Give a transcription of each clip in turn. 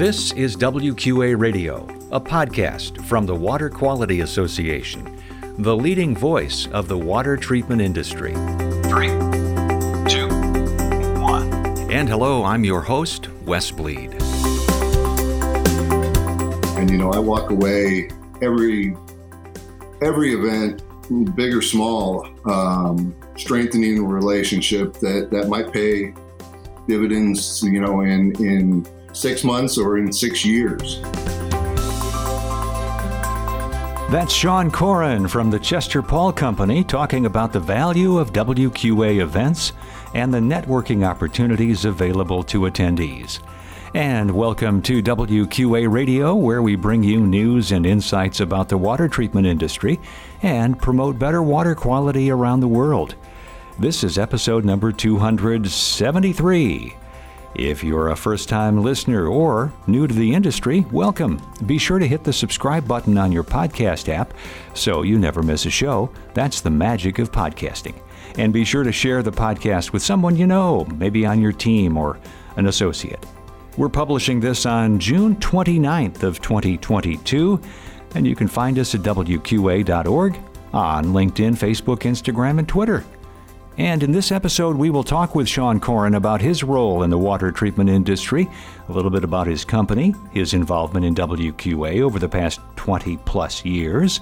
This is WQA Radio, a podcast from the Water Quality Association, the leading voice of the water treatment industry. Three, two, one. And hello, I'm your host, Wes Bleed. And you know, I walk away every every event, big or small, um, strengthening a relationship that that might pay dividends. You know, in in six months or in six years. That's Sean Corin from the Chester Paul Company talking about the value of WQA events and the networking opportunities available to attendees. And welcome to WQA Radio, where we bring you news and insights about the water treatment industry and promote better water quality around the world. This is episode number 273. If you're a first time listener or new to the industry, welcome. Be sure to hit the subscribe button on your podcast app so you never miss a show. That's the magic of podcasting. And be sure to share the podcast with someone you know, maybe on your team or an associate. We're publishing this on June 29th of 2022, and you can find us at wqa.org on LinkedIn, Facebook, Instagram, and Twitter. And in this episode, we will talk with Sean Corin about his role in the water treatment industry, a little bit about his company, his involvement in WQA over the past 20 plus years,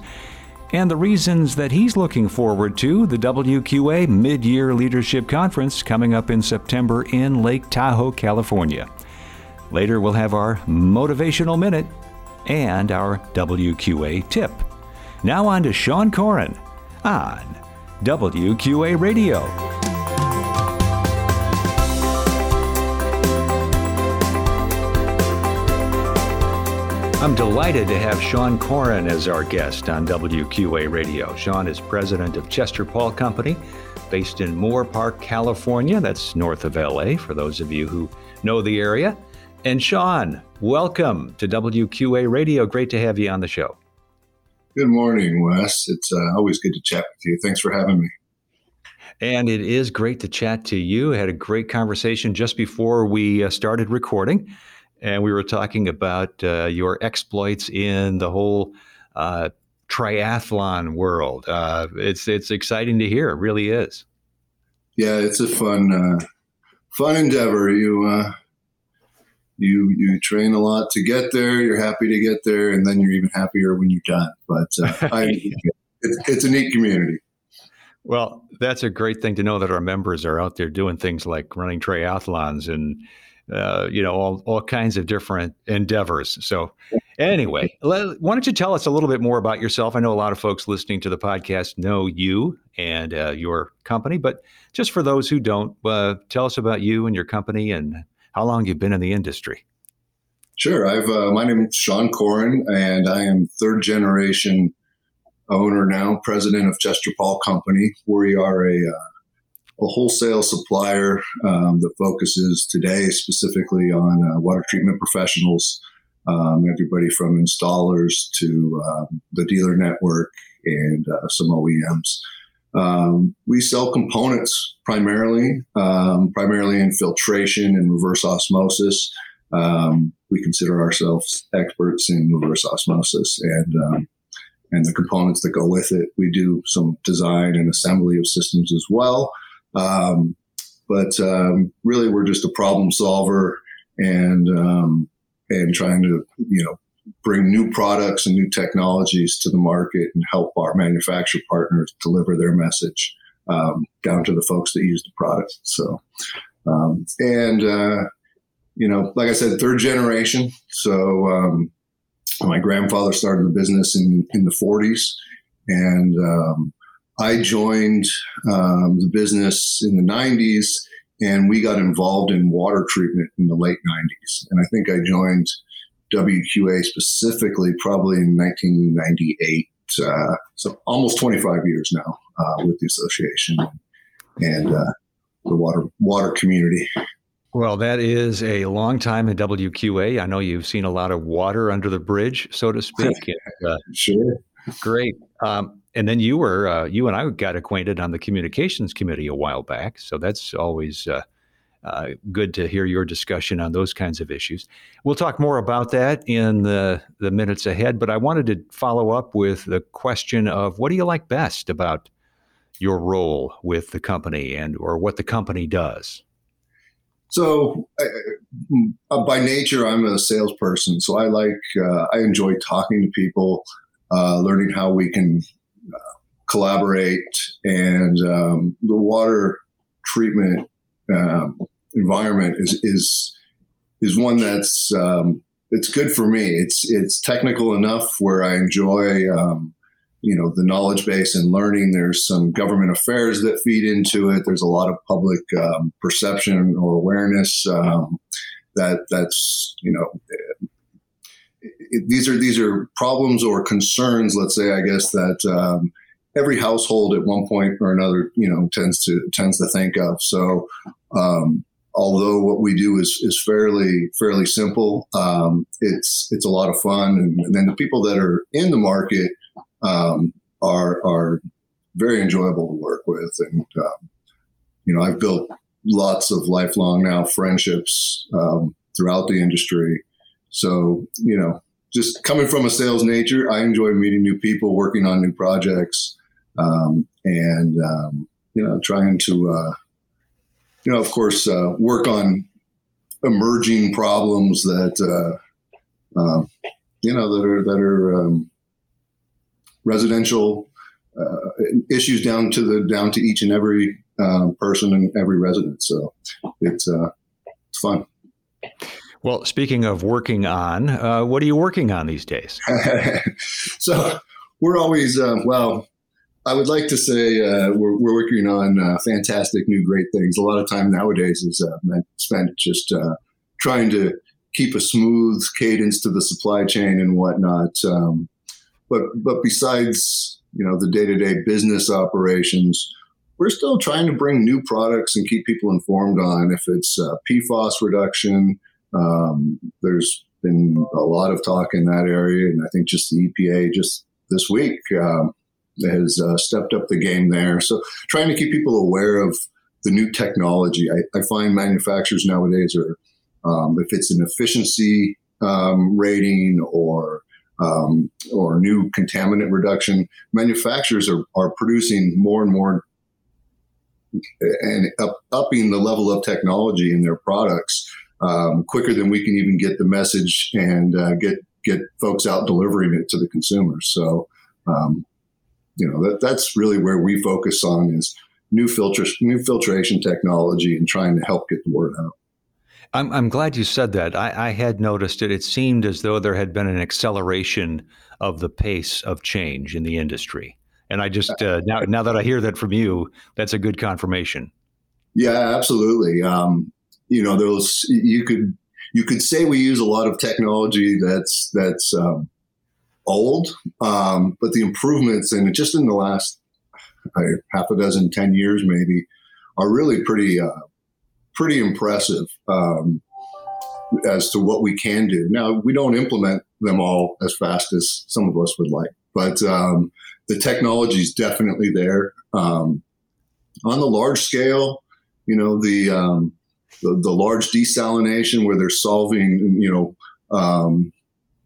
and the reasons that he's looking forward to the WQA Mid Year Leadership Conference coming up in September in Lake Tahoe, California. Later, we'll have our motivational minute and our WQA tip. Now, on to Sean Corin on WQA Radio. I'm delighted to have Sean Corin as our guest on WQA Radio. Sean is president of Chester Paul Company, based in Moorpark, California. That's north of LA, for those of you who know the area. And Sean, welcome to WQA Radio. Great to have you on the show. Good morning, Wes. It's uh, always good to chat with you. Thanks for having me. And it is great to chat to you. I had a great conversation just before we uh, started recording, and we were talking about uh, your exploits in the whole uh, triathlon world. Uh, it's it's exciting to hear. It really is. Yeah, it's a fun uh, fun endeavor. You uh, you you train a lot to get there. You're happy to get there, and then you're even happier when you're done. But I, it's, it's a neat community. Well, that's a great thing to know that our members are out there doing things like running triathlons and uh, you know all all kinds of different endeavors. So, anyway, let, why don't you tell us a little bit more about yourself? I know a lot of folks listening to the podcast know you and uh, your company, but just for those who don't, uh, tell us about you and your company and how long you've been in the industry. Sure, I've uh, my name is Sean Corin, and I am third generation owner now, president of Chester Paul Company. We are a, uh, a wholesale supplier um, that focuses today specifically on uh, water treatment professionals, um, everybody from installers to um, the dealer network and uh, some OEMs. Um, we sell components primarily, um, primarily in filtration and reverse osmosis. Um, we consider ourselves experts in reverse osmosis and um, and the components that go with it. We do some design and assembly of systems as well. Um, but um, really, we're just a problem solver and um, and trying to you know bring new products and new technologies to the market and help our manufacturer partners deliver their message um, down to the folks that use the product. So, um, and uh, you know, like I said, third generation. So um, my grandfather started the business in, in the 40s, and um, I joined um, the business in the 90s, and we got involved in water treatment in the late 90s. And I think I joined WQA specifically probably in 1998. Uh, so almost 25 years now uh, with the association and uh, the water water community. Well, that is a long time in WQA. I know you've seen a lot of water under the bridge, so to speak. And, uh, sure. Great. Um, and then you were uh, you and I got acquainted on the communications committee a while back, so that's always uh, good to hear your discussion on those kinds of issues. We'll talk more about that in the, the minutes ahead, but I wanted to follow up with the question of what do you like best about your role with the company and or what the company does? So, uh, by nature, I'm a salesperson. So I like, uh, I enjoy talking to people, uh, learning how we can uh, collaborate, and um, the water treatment um, environment is is is one that's um, it's good for me. It's it's technical enough where I enjoy um, you know the knowledge base and learning. There's some government affairs that feed into it. There's a lot of public um, perception or awareness um, that that's you know. It, these are these are problems or concerns, let's say, I guess that um, every household at one point or another, you know, tends to tends to think of. So, um, although what we do is is fairly fairly simple, um, it's it's a lot of fun, and, and, then the people that are in the market um, are are very enjoyable to work with, and um, you know, I've built lots of lifelong now friendships um, throughout the industry. So, you know, just coming from a sales nature, I enjoy meeting new people, working on new projects um, and um, you know trying to uh, you know of course uh, work on emerging problems that uh, uh you know that are that are um, residential uh, issues down to the down to each and every uh, person and every resident. So it's it's fun. Well, speaking of working on, what are you working on these days? so we're always well I would like to say uh, we're, we're, working on uh, fantastic new great things. A lot of time nowadays is uh, spent just uh, trying to keep a smooth cadence to the supply chain and whatnot. Um, but but besides you know the day to day business operations, we're still trying to bring new products and keep people informed on if it's uh, PFAS reduction. Um, there's been a lot of talk in that area, and I think just the EPA just this week. Um, has uh, stepped up the game there. So trying to keep people aware of the new technology. I, I find manufacturers nowadays are, um, if it's an efficiency um, rating or um, or new contaminant reduction, manufacturers are, are producing more and more and up, upping the level of technology in their products um, quicker than we can even get the message and uh, get get folks out delivering it to the consumers. So um, you know that that's really where we focus on is new filter new filtration technology and trying to help get the word out. I'm, I'm glad you said that. I, I had noticed it. It seemed as though there had been an acceleration of the pace of change in the industry. And I just uh, now now that I hear that from you, that's a good confirmation. Yeah, absolutely. Um, you know, those you could you could say we use a lot of technology that's that's um, old, um, but the improvements and just in the last uh, half a dozen, ten years maybe, are really pretty uh, pretty impressive um, as to what we can do. Now we don't implement them all as fast as some of us would like, but um, the technology is definitely there. Um, on the large scale, you know the, um, the, the large desalination where they're solving you know um,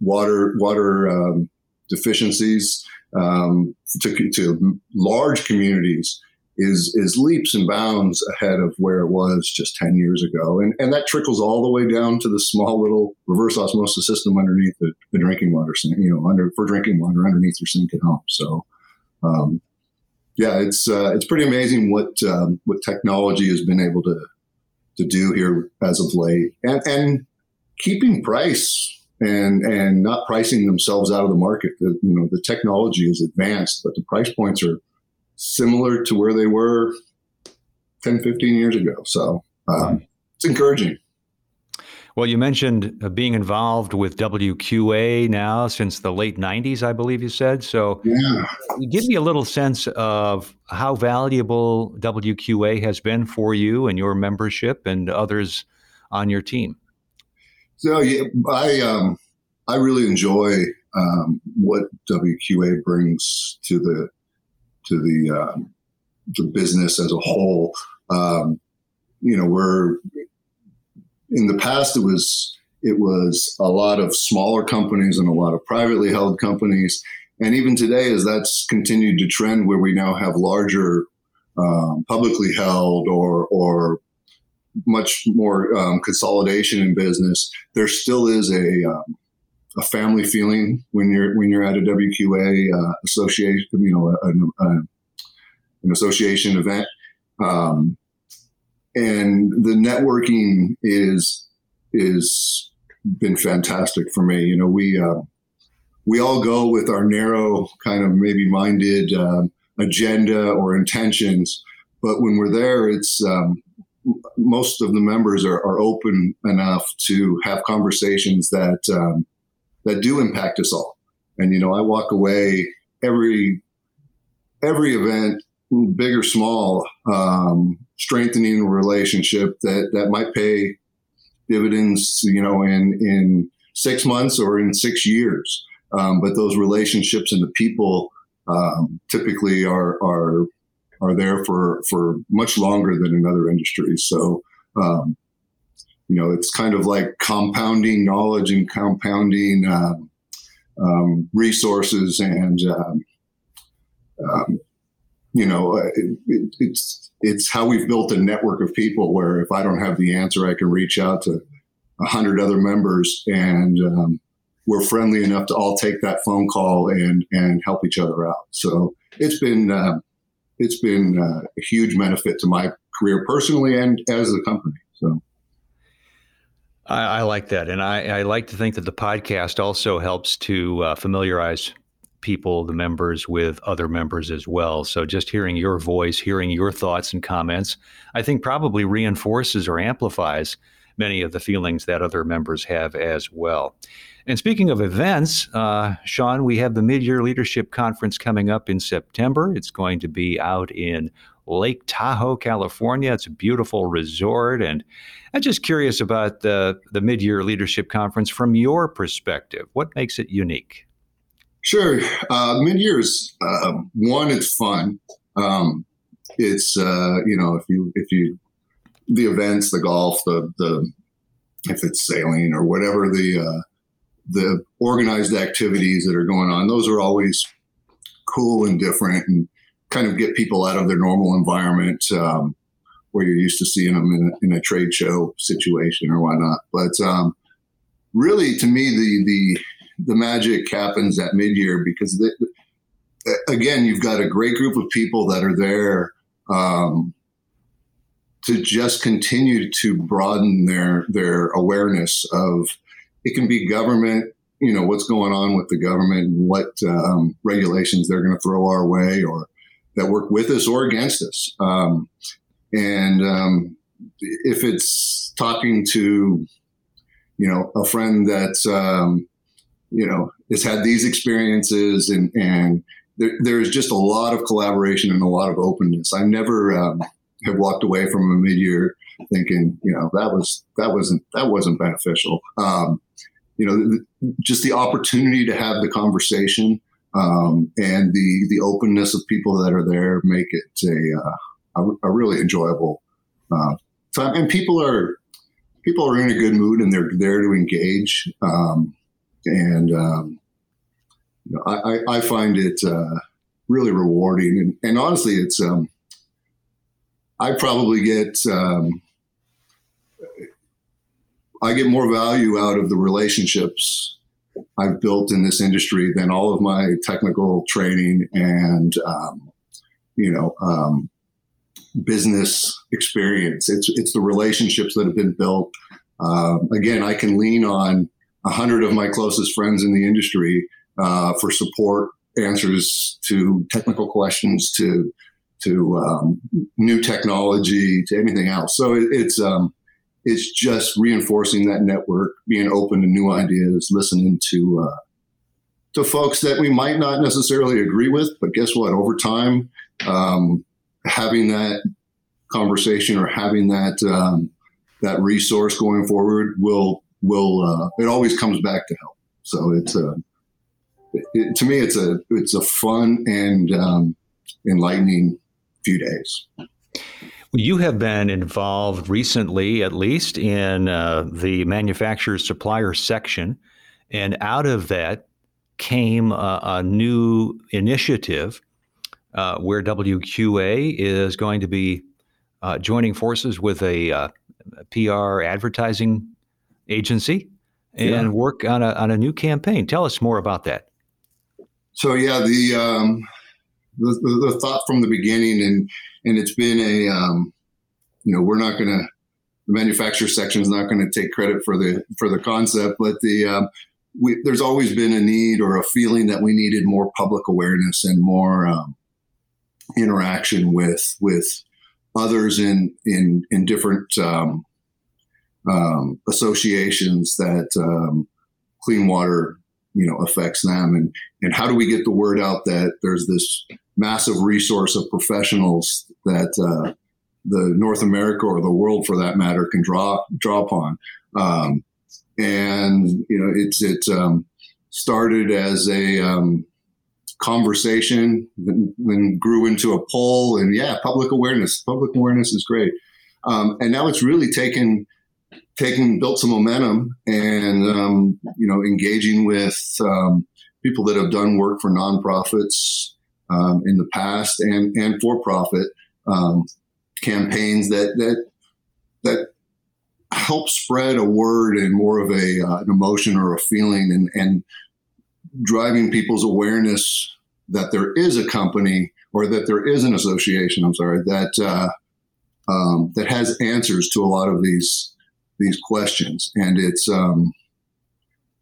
water water um, deficiencies um, to, to large communities is is leaps and bounds ahead of where it was just 10 years ago. And and that trickles all the way down to the small little reverse osmosis system underneath the, the drinking water sink you know under for drinking water underneath your sink at home. So um, yeah it's uh, it's pretty amazing what um, what technology has been able to to do here as of late. And and keeping price and and not pricing themselves out of the market. The, you know, the technology is advanced, but the price points are similar to where they were 10, 15 years ago. So um, it's encouraging. Well, you mentioned uh, being involved with WQA now since the late 90s, I believe you said. So, yeah. give me a little sense of how valuable WQA has been for you and your membership and others on your team. So yeah, I um, I really enjoy um, what WQA brings to the to the um, the business as a whole. Um, you know, we're in the past. It was it was a lot of smaller companies and a lot of privately held companies, and even today, as that's continued to trend, where we now have larger um, publicly held or or much more um, consolidation in business, there still is a um, a family feeling when you're when you're at a WQA uh, association, you know, a, a, a, an association event, um, and the networking is is been fantastic for me. You know, we uh, we all go with our narrow kind of maybe minded uh, agenda or intentions, but when we're there, it's um, most of the members are, are, open enough to have conversations that um, that do impact us all. And you know, I walk away every every event, big or small, um, strengthening a relationship that that might pay dividends. You know, in in six months or in six years. Um, but those relationships and the people um, typically are are are there for for much longer than in other industries. So um, you know, it's kind of like compounding knowledge and compounding um, um, resources, and um, um you know, uh, it, it, it's it's how we've built a network of people where if I don't have the answer, I can reach out to a hundred other members, and um, we're friendly enough to all take that phone call and and help each other out. So it's been uh, it's been uh, a huge benefit to my career personally and as a company. So. I, I like that, and I, I, like to think that the podcast also helps to uh, familiarize people, the members, with other members as well. So just hearing your voice, hearing your thoughts and comments, I think probably reinforces or amplifies many of the feelings that other members have as well. And speaking of events, uh, Sean, we have the Mid Year Leadership Conference coming up in September. It's going to be out in Lake Tahoe, California. It's a beautiful resort. And I'm just curious about the, the Mid Year Leadership Conference from your perspective. What makes it unique? Sure. Uh, Mid year is uh, one, it's fun. Um, it's, uh, you know, if you, if you, the events, the golf, the, the, if it's sailing or whatever the, uh, the organized activities that are going on, those are always cool and different and kind of get people out of their normal environment um, where you're used to seeing them in a, in a trade show situation or whatnot. But um, really, to me, the the the magic happens at mid year because they, again, you've got a great group of people that are there um, to just continue to broaden their their awareness of it can be government you know what's going on with the government and what um, regulations they're going to throw our way or that work with us or against us. Um, and um, if it's talking to, you know, a friend that's, um, you know, has had these experiences and, and there, there's just a lot of collaboration and a lot of openness. I never um, have walked away from a mid-year thinking, you know, that was, that wasn't, that wasn't beneficial. Um, you know, just the opportunity to have the conversation um, and the the openness of people that are there make it a uh, a, a, really enjoyable uh, time. And people are people are in a good mood and they're there to engage. Um, and um, you know, I, I, find it uh, really rewarding. And, and honestly, it's um, I probably get um, I get more value out of the relationships I've built in this industry than all of my technical training and, um, you know, um, business experience. It's it's the relationships that have been built. Uh, again, I can lean on a hundred of my closest friends in the industry uh, for support, answers to technical questions, to to um, new technology, to anything else. So it, it's um, it's just reinforcing that network, being open to new ideas, listening to uh, to folks that we might not necessarily agree with, but guess what? Over time, um, having that conversation or having that um, that resource going forward will will uh, it always comes back to help. So it's a it, to me it's a it's a fun and um, enlightening few days. You have been involved recently, at least, in uh, the manufacturer supplier section. And out of that came a, a new initiative uh, where WQA is going to be uh, joining forces with a, uh, PR advertising agency and yeah. work on a, on a new campaign. Tell us more about that. So, yeah, the, um, the, the, thought from the beginning, and, and it's been a, um, you know, we're not going to, the manufacturer section is not going to take credit for the, for the concept, but the, um, we, there's always been a need or a feeling that we needed more public awareness and more um, interaction with with others in in in different um, um, associations that um, clean water you know affects them. And and how do we get the word out that there's this massive resource of professionals that uh, the North America or the world for that matter can draw draw upon um, and you know it's it um, started as a um, conversation, then, then, grew into a poll, and yeah, public awareness. Public awareness is great, um, and now it's really taken taken built some momentum, and um, you know, engaging with um, people that have done work for nonprofits um, in the past and and for profit um, campaigns that that that help spread a word and more of a uh, an emotion or a feeling and and driving people's awareness that there is a company or that there is an association. I'm sorry that uh, um, that has answers to a lot of these these questions, and it's um,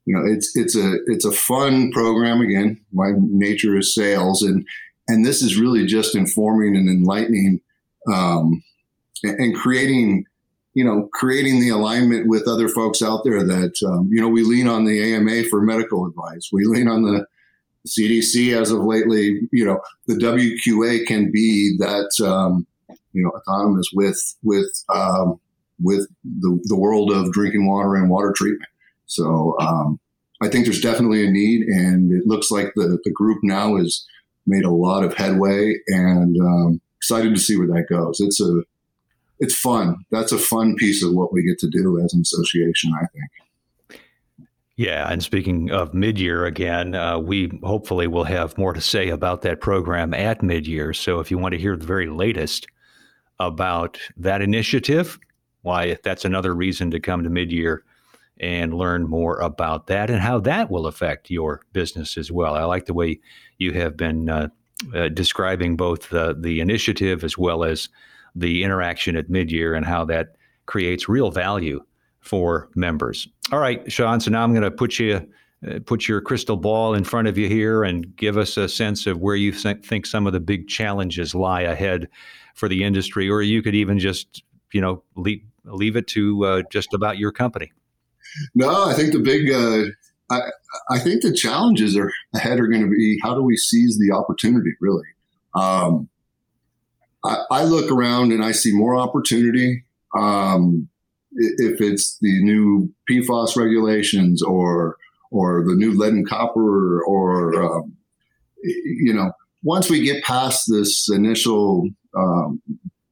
you know it's it's a it's a fun program. Again, my nature is sales, and and this is really just informing and enlightening um, and, creating you know, creating the alignment with other folks out there that, um, you know, we lean on the AMA for medical advice. We lean on the CDC as of lately. You know, the WQA can be that, um, you know, autonomous with, with, um, with the, the world of drinking water and water treatment. So, um, I think there's definitely a need, and it looks like the, the group now has made a lot of headway, and um, excited to see where that goes. It's a it's fun. That's a fun piece of what we get to do as an association, I think. Yeah, and speaking of mid-year again, uh, we hopefully will have more to say about that program at mid-year. So if you want to hear the very latest about that initiative, why that's another reason to come to mid-year and learn more about that and how that will affect your business as well. I like the way you have been uh, uh, describing both the the initiative as well as the interaction at midyear and how that creates real value for members. All right, Sean. So now I'm going to put you uh, put your crystal ball in front of you here and give us a sense of where you th- think some of the big challenges lie ahead for the industry, or you could even just you know leave leave it to uh, just about your company. No, I think the big. Uh, I, I think the challenges are ahead are going to be how do we seize the opportunity really. Um, I, I look around and I see more opportunity. Um, if it's the new PFAS regulations or or the new lead and copper or um, you know once we get past this initial um,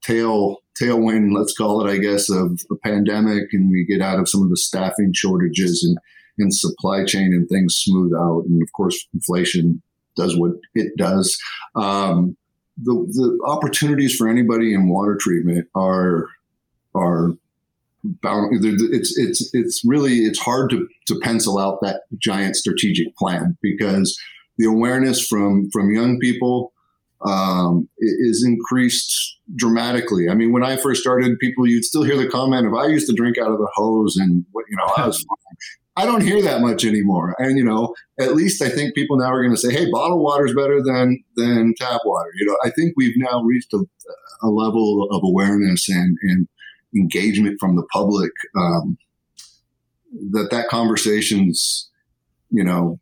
tail tailwind let's call it I guess of a pandemic and we get out of some of the staffing shortages and and supply chain and things smooth out. And of course inflation does what it does. Um, the, the opportunities for anybody in water treatment are are bound it's it's it's really it's hard to to pencil out that giant strategic plan because the awareness from from young people um, is increased dramatically. I mean, when I first started, people you'd still hear the comment of "I used to drink out of the hose," and what you know, I was fine. I don't hear that much anymore. And you know, at least I think people now are going to say, "Hey, bottled water is better than than tap water." You know, I think we've now reached a, a level of awareness and and engagement from the public um, that that conversation's you know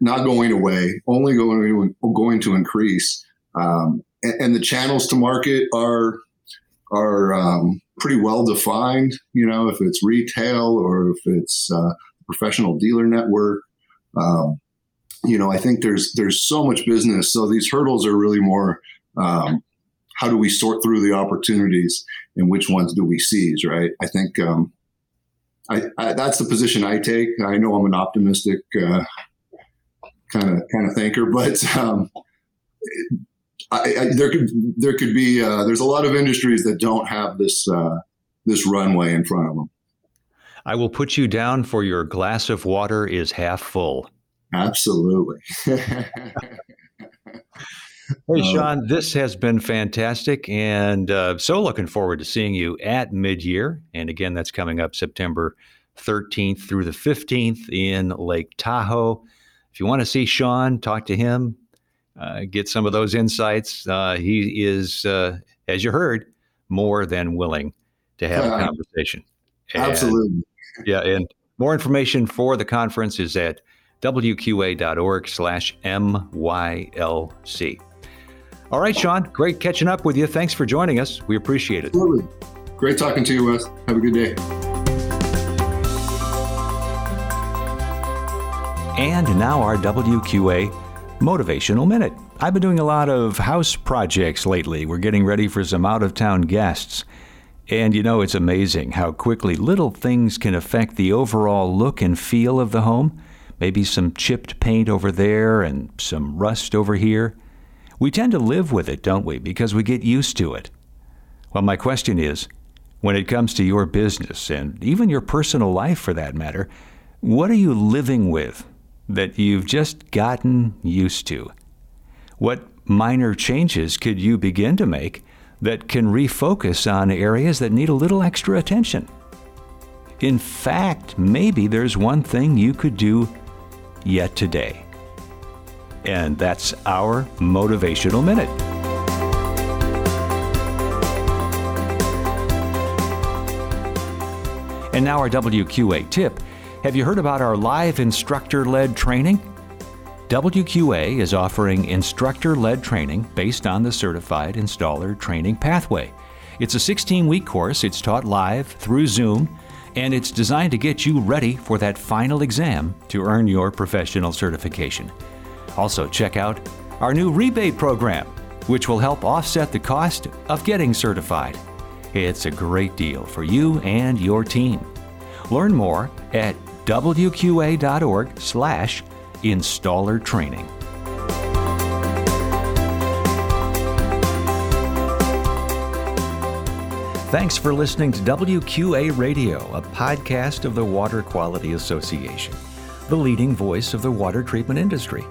not going away, only going to, going to increase. Um, and, and, the channels to market are are um, pretty well defined. You know, if it's retail or if it's uh, professional dealer network. Um, you know, I think there's there's so much business. So these hurdles are really more um, how do we sort through the opportunities and which ones do we seize? Right. I think um, I, I, that's the position I take. I know I'm an optimistic kind of kind of thinker, but um, I, there could there could be uh, there's a lot of industries that don't have this uh, this runway in front of them. I will put you down for your glass of water is half full. Absolutely. Hey, uh, Sean, this has been fantastic. And uh, so looking forward to seeing you at mid year. And again, that's coming up September 13th through the 15th in Lake Tahoe. If you want to see Sean, talk to him, uh, get some of those insights. Uh, he is, uh, as you heard, more than willing to have a conversation. And, Absolutely. Yeah. And more information for the conference is at wqa.org slash MYLC. All right, Sean, great catching up with you. Thanks for joining us. We appreciate it. Absolutely. Great talking to you, Wes. Have a good day. And now our WQA Motivational Minute. I've been doing a lot of house projects lately. We're getting ready for some out of town guests. And you know, it's amazing how quickly little things can affect the overall look and feel of the home. Maybe some chipped paint over there and some rust over here. We tend to live with it, don't we? Because we get used to it. Well, my question is when it comes to your business and even your personal life for that matter, what are you living with that you've just gotten used to? What minor changes could you begin to make that can refocus on areas that need a little extra attention? In fact, maybe there's one thing you could do yet today. And that's our Motivational Minute. And now, our WQA tip. Have you heard about our live instructor led training? WQA is offering instructor led training based on the Certified Installer Training Pathway. It's a 16 week course, it's taught live through Zoom, and it's designed to get you ready for that final exam to earn your professional certification. Also, check out our new rebate program, which will help offset the cost of getting certified. It's a great deal for you and your team. Learn more at wqa.org/slash installer training. Thanks for listening to WQA Radio, a podcast of the Water Quality Association, the leading voice of the water treatment industry.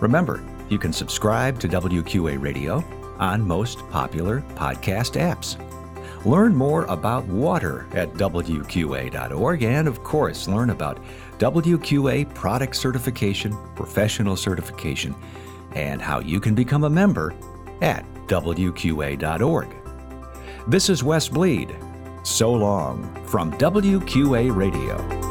Remember, you can subscribe to WQA Radio on most popular podcast apps. Learn more about water at WQA.org and, of course, learn about WQA product certification, professional certification, and how you can become a member at WQA.org. This is Wes Bleed. So long from WQA Radio.